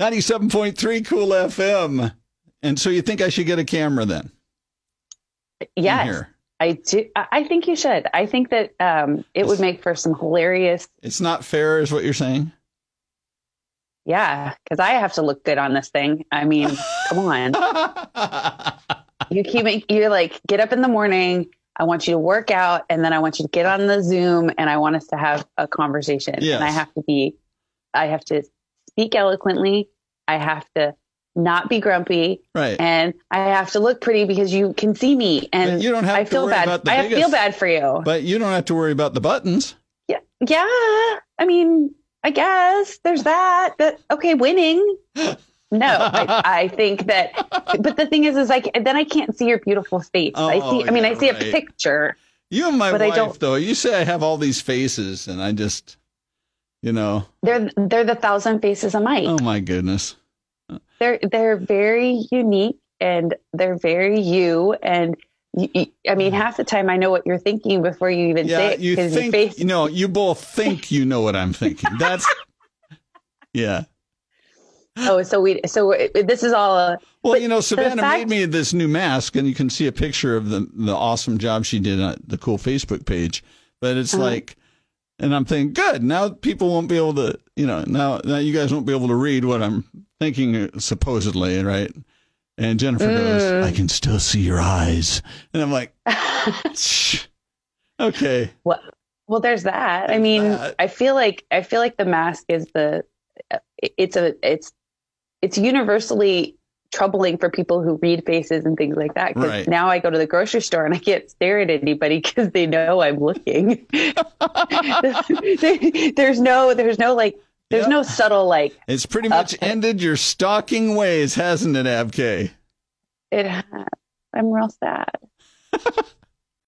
97.3 Cool FM. And so you think I should get a camera then? Yes. I do. I think you should. I think that um, it would make for some hilarious. It's not fair, is what you're saying? Yeah, because I have to look good on this thing. I mean, come on. You keep you're like get up in the morning. I want you to work out, and then I want you to get on the Zoom, and I want us to have a conversation. Yes. And I have to be, I have to speak eloquently. I have to not be grumpy, Right. and I have to look pretty because you can see me, and you don't have I to feel worry bad. about the I biggest- feel bad for you. But you don't have to worry about the buttons. Yeah, yeah. I mean, I guess there's that. That okay, winning. No, I, I think that. But the thing is, is like then I can't see your beautiful face. I Oh, see. I oh, mean, yeah, I see right. a picture. You and my I wife, though, you say I have all these faces, and I just, you know, They're they're the thousand faces of Mike. oh my goodness. They're they're very unique and they're very you. And you, I mean, half the time I know what you're thinking before you even say it you think, face. you know, you both think you know what I'm thinking. That's, yeah. Oh, so we so this is all. A, Well, you know, Savannah fact- made me this new mask, and you can see a picture of the the awesome job she did on the cool Facebook page. But it's Uh-huh. like, and I'm thinking, good. Now people won't be able to, you know, now now you guys won't be able to read what I'm thinking, uh, supposedly, right? And Jennifer goes, Mm. I can still see your eyes, and I'm like, Shh. okay, Well, well, there's that. I mean, that. I feel like I feel like the mask is the it's a it's it's universally troubling for people who read faces and things like that. Because Right. now I go to the grocery store and I can't stare at anybody because they know I'm looking. there's no there's no like there's Yep. no subtle like it's pretty much Okay. ended your stalking ways, hasn't it, Abk? it. Has. I'm real sad.